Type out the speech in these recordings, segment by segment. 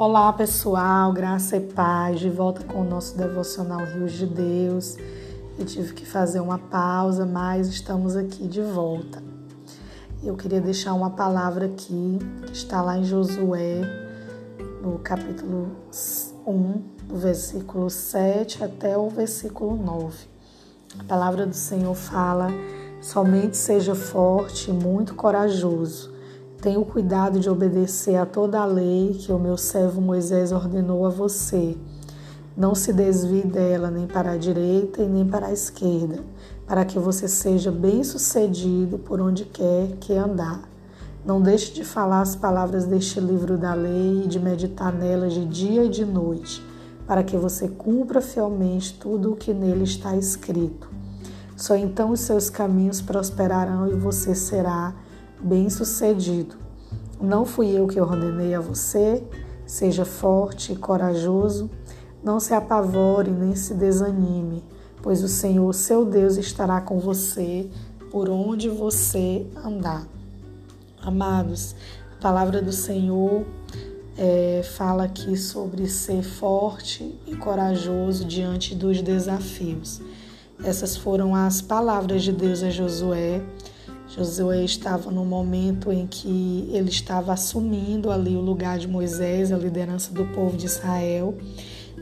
Olá pessoal, graça e paz, de volta com o nosso devocional Rios de Deus. Eu tive que fazer uma pausa, mas estamos aqui de volta. Eu queria deixar uma palavra aqui que está lá em Josué, no capítulo 1, do versículo 7 até o versículo 9. A palavra do Senhor fala: somente seja forte e muito corajoso Tenha o cuidado de obedecer a toda a lei que o meu servo Moisés ordenou a você. Não se desvie dela nem para a direita e nem para a esquerda, para que você seja bem-sucedido por onde quer que andar. Não deixe de falar as palavras deste livro da lei e de meditar nelas de dia e de noite, para que você cumpra fielmente tudo o que nele está escrito. Só então os seus caminhos prosperarão e você será bem-sucedido. Não fui eu que ordenei a você, seja forte e corajoso, não se apavore nem se desanime, pois o Senhor, seu Deus, estará com você por onde você andar. Amados, a palavra do Senhor é, fala aqui sobre ser forte e corajoso diante dos desafios. Essas foram as palavras de Deus a Josué Josué estava no momento em que ele estava assumindo ali o lugar de Moisés, a liderança do povo de Israel,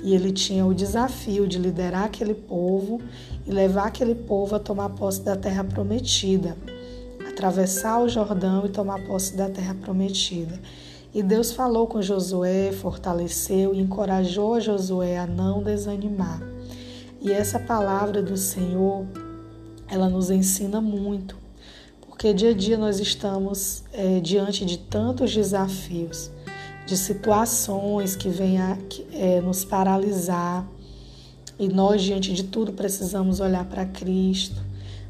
e ele tinha o desafio de liderar aquele povo e levar aquele povo a tomar posse da terra prometida, atravessar o Jordão e tomar posse da terra prometida. E Deus falou com Josué, fortaleceu e encorajou Josué a não desanimar. E essa palavra do Senhor, ela nos ensina muito porque dia a dia nós estamos é, diante de tantos desafios, de situações que vêm é, nos paralisar, e nós, diante de tudo, precisamos olhar para Cristo,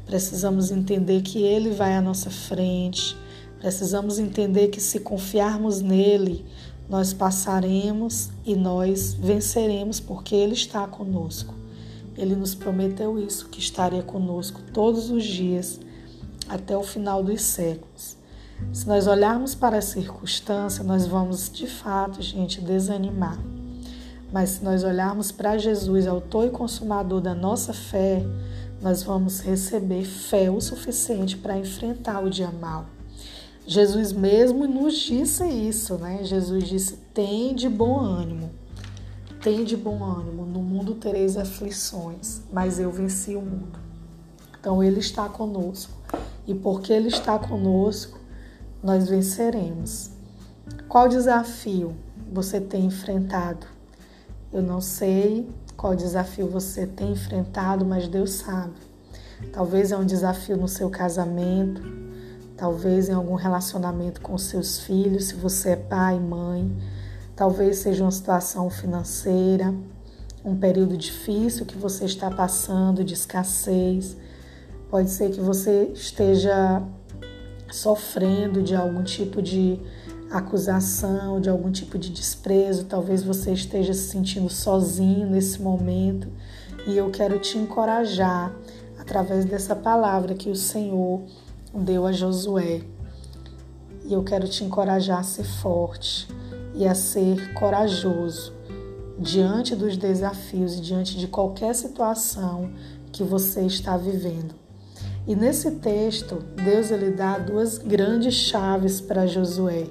precisamos entender que Ele vai à nossa frente, precisamos entender que se confiarmos nele, nós passaremos e nós venceremos, porque Ele está conosco. Ele nos prometeu isso, que estaria conosco todos os dias até o final dos séculos. Se nós olharmos para a circunstância, nós vamos de fato, gente, desanimar. Mas se nós olharmos para Jesus, autor e consumador da nossa fé, nós vamos receber fé o suficiente para enfrentar o dia mal. Jesus mesmo nos disse isso, né? Jesus disse: tem de bom ânimo, tem de bom ânimo. No mundo tereis aflições, mas eu venci o mundo. Então Ele está conosco e porque Ele está conosco, nós venceremos. Qual desafio você tem enfrentado? Eu não sei qual desafio você tem enfrentado, mas Deus sabe. Talvez é um desafio no seu casamento, talvez em algum relacionamento com seus filhos, se você é pai, mãe, talvez seja uma situação financeira, um período difícil que você está passando de escassez Pode ser que você esteja sofrendo de algum tipo de acusação, de algum tipo de desprezo, talvez você esteja se sentindo sozinho nesse momento. E eu quero te encorajar através dessa palavra que o Senhor deu a Josué. E eu quero te encorajar a ser forte e a ser corajoso diante dos desafios e diante de qualquer situação que você está vivendo. E nesse texto, Deus ele dá duas grandes chaves para Josué.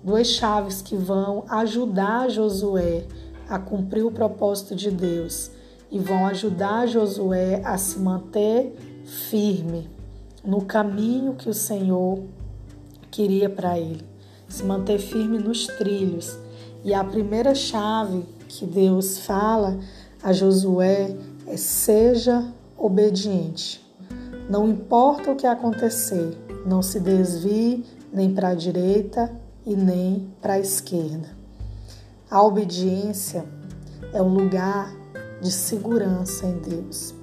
Duas chaves que vão ajudar Josué a cumprir o propósito de Deus e vão ajudar Josué a se manter firme no caminho que o Senhor queria para ele, se manter firme nos trilhos. E a primeira chave que Deus fala a Josué é: seja obediente. Não importa o que acontecer, não se desvie nem para a direita e nem para a esquerda. A obediência é um lugar de segurança em Deus.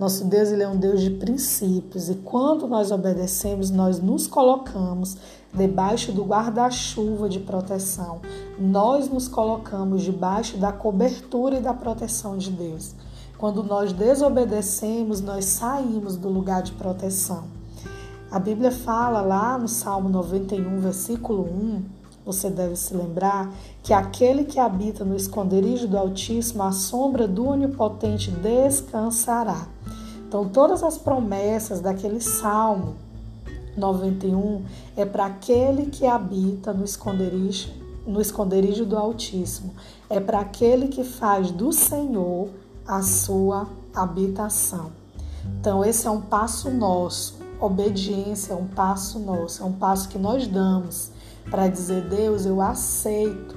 Nosso Deus ele é um Deus de princípios e quando nós obedecemos, nós nos colocamos debaixo do guarda-chuva de proteção. Nós nos colocamos debaixo da cobertura e da proteção de Deus. Quando nós desobedecemos, nós saímos do lugar de proteção. A Bíblia fala lá no Salmo 91, versículo 1, você deve se lembrar que aquele que habita no esconderijo do Altíssimo, a sombra do Onipotente descansará. Então, todas as promessas daquele salmo 91 é para aquele que habita no esconderijo, no esconderijo do Altíssimo, é para aquele que faz do Senhor a sua habitação. Então, esse é um passo nosso. Obediência é um passo nosso, é um passo que nós damos para dizer: Deus, eu aceito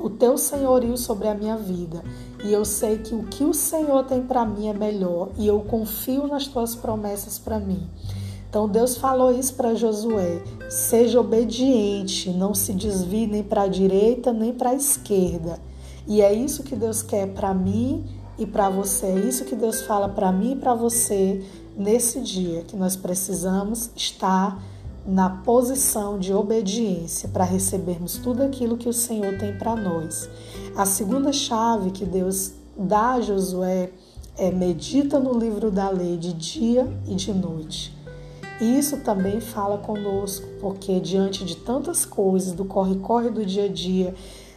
o teu senhorio sobre a minha vida e eu sei que o que o Senhor tem para mim é melhor e eu confio nas tuas promessas para mim. Então Deus falou isso para Josué: seja obediente, não se desvie nem para a direita nem para a esquerda. E é isso que Deus quer para mim e para você. É isso que Deus fala para mim e para você nesse dia, que nós precisamos estar na posição de obediência para recebermos tudo aquilo que o Senhor tem para nós. A segunda chave que Deus dá a Josué é medita no livro da lei de dia e de noite. Isso também fala conosco, porque diante de tantas coisas do corre-corre do dia a dia,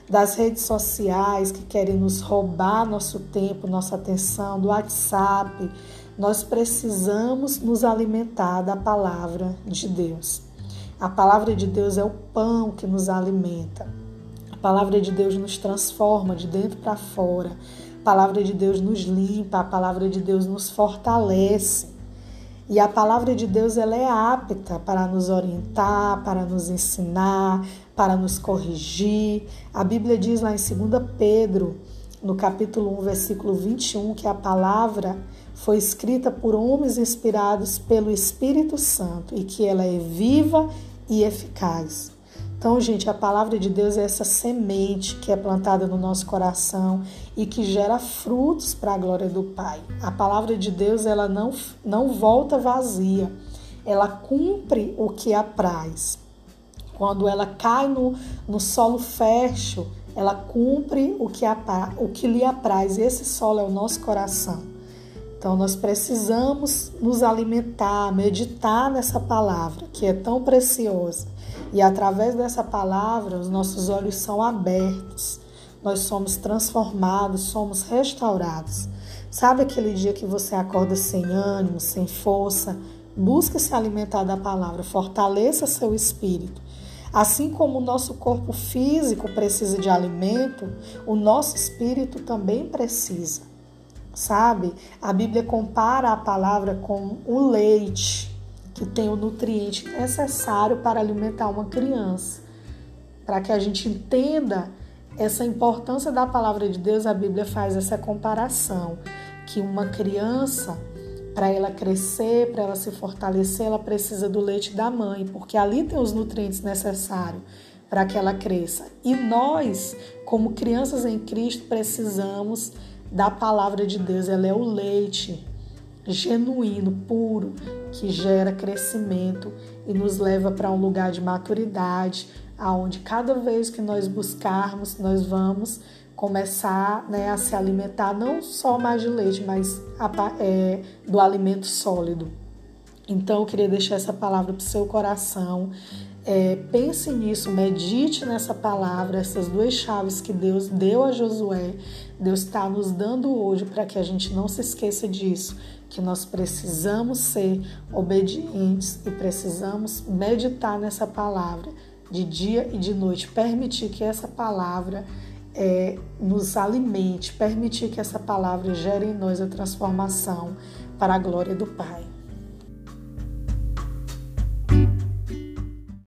das redes sociais que querem nos roubar nosso tempo, nossa atenção, do WhatsApp, nós precisamos nos alimentar da palavra de Deus. A palavra de Deus é o pão que nos alimenta. A palavra de Deus nos transforma de dentro para fora. A palavra de Deus nos limpa, a palavra de Deus nos fortalece. E a palavra de Deus ela é apta para nos orientar, para nos ensinar, para nos corrigir. A Bíblia diz lá em 2 Pedro, no capítulo 1, versículo 21, que a palavra foi escrita por homens inspirados pelo Espírito Santo e que ela é viva e eficaz. Então, gente, a palavra de Deus é essa semente que é plantada no nosso coração e que gera frutos para a glória do Pai. A palavra de Deus, ela não, não volta vazia, ela cumpre o que apraz. Quando ela cai no, no solo fértil, ela cumpre o que, o que lhe apraz. Esse solo é o nosso coração. Então nós precisamos nos alimentar, meditar nessa palavra que é tão preciosa. E através dessa palavra, os nossos olhos são abertos, nós somos transformados, somos restaurados. Sabe aquele dia que você acorda sem ânimo, sem força? Busque se alimentar da palavra, fortaleça seu espírito. Assim como o nosso corpo físico precisa de alimento, o nosso espírito também precisa sabe? A Bíblia compara a palavra com o leite, que tem o nutriente necessário para alimentar uma criança. Para que a gente entenda essa importância da palavra de Deus, a Bíblia faz essa comparação que uma criança para ela crescer, para ela se fortalecer, ela precisa do leite da mãe, porque ali tem os nutrientes necessários para que ela cresça. E nós, como crianças em Cristo, precisamos da palavra de Deus. Ela é o leite genuíno, puro, que gera crescimento e nos leva para um lugar de maturidade, aonde cada vez que nós buscarmos, nós vamos começar né, a se alimentar não só mais de leite, mas é, do alimento sólido. Então, eu queria deixar essa palavra para o seu coração. É, pense nisso, medite nessa palavra, essas duas chaves que Deus deu a Josué, Deus está nos dando hoje para que a gente não se esqueça disso, que nós precisamos ser obedientes e precisamos meditar nessa palavra de dia e de noite, permitir que essa palavra é, nos alimente, permitir que essa palavra gere em nós a transformação para a glória do Pai.